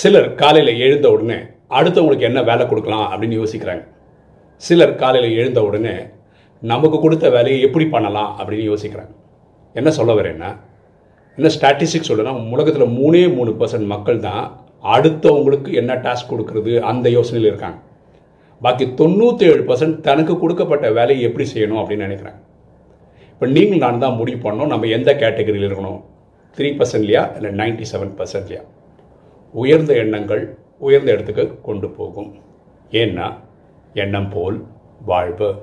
சிலர் காலையில் எழுந்த உடனே அடுத்தவங்களுக்கு என்ன வேலை கொடுக்கலாம் அப்படின்னு யோசிக்கிறாங்க. சிலர் காலையில் எழுந்த உடனே நமக்கு கொடுத்த வேலையை எப்படி பண்ணலாம் அப்படின்னு யோசிக்கிறாங்க. என்ன சொல்ல வரேன்னா என்ன ஸ்டாட்டிஸ்டிக்ஸ் சொல்லுன்னா உலகத்தில் மூணே மூணு பர்சன்ட் மக்கள் தான் அடுத்தவங்களுக்கு என்ன டாஸ்க் கொடுக்கறது அந்த யோசனையில் இருக்காங்க. பாக்கி தொண்ணூற்றி ஏழு பர்சன்ட் தனக்கு கொடுக்கப்பட்ட வேலையை எப்படி செய்யணும் அப்படின்னு நினைக்கிறாங்க. இப்போ நீங்கள் நான் தான் முடிவு பண்ணோம் நம்ம எந்த கேட்டகரியில் இருக்கணும்? த்ரீ பர்சன்ட்லையா இல்லை நைன்டி செவன் பர்சன்ட்லையா உயர்ந்த எண்ணங்கள் உயர்ந்த இடத்துக்கு கொண்டு போகும். ஏன்னா எண்ணம் போல் வாழ்வு.